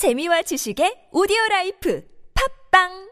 재미와 지식의 오디오 라이프. 팝빵!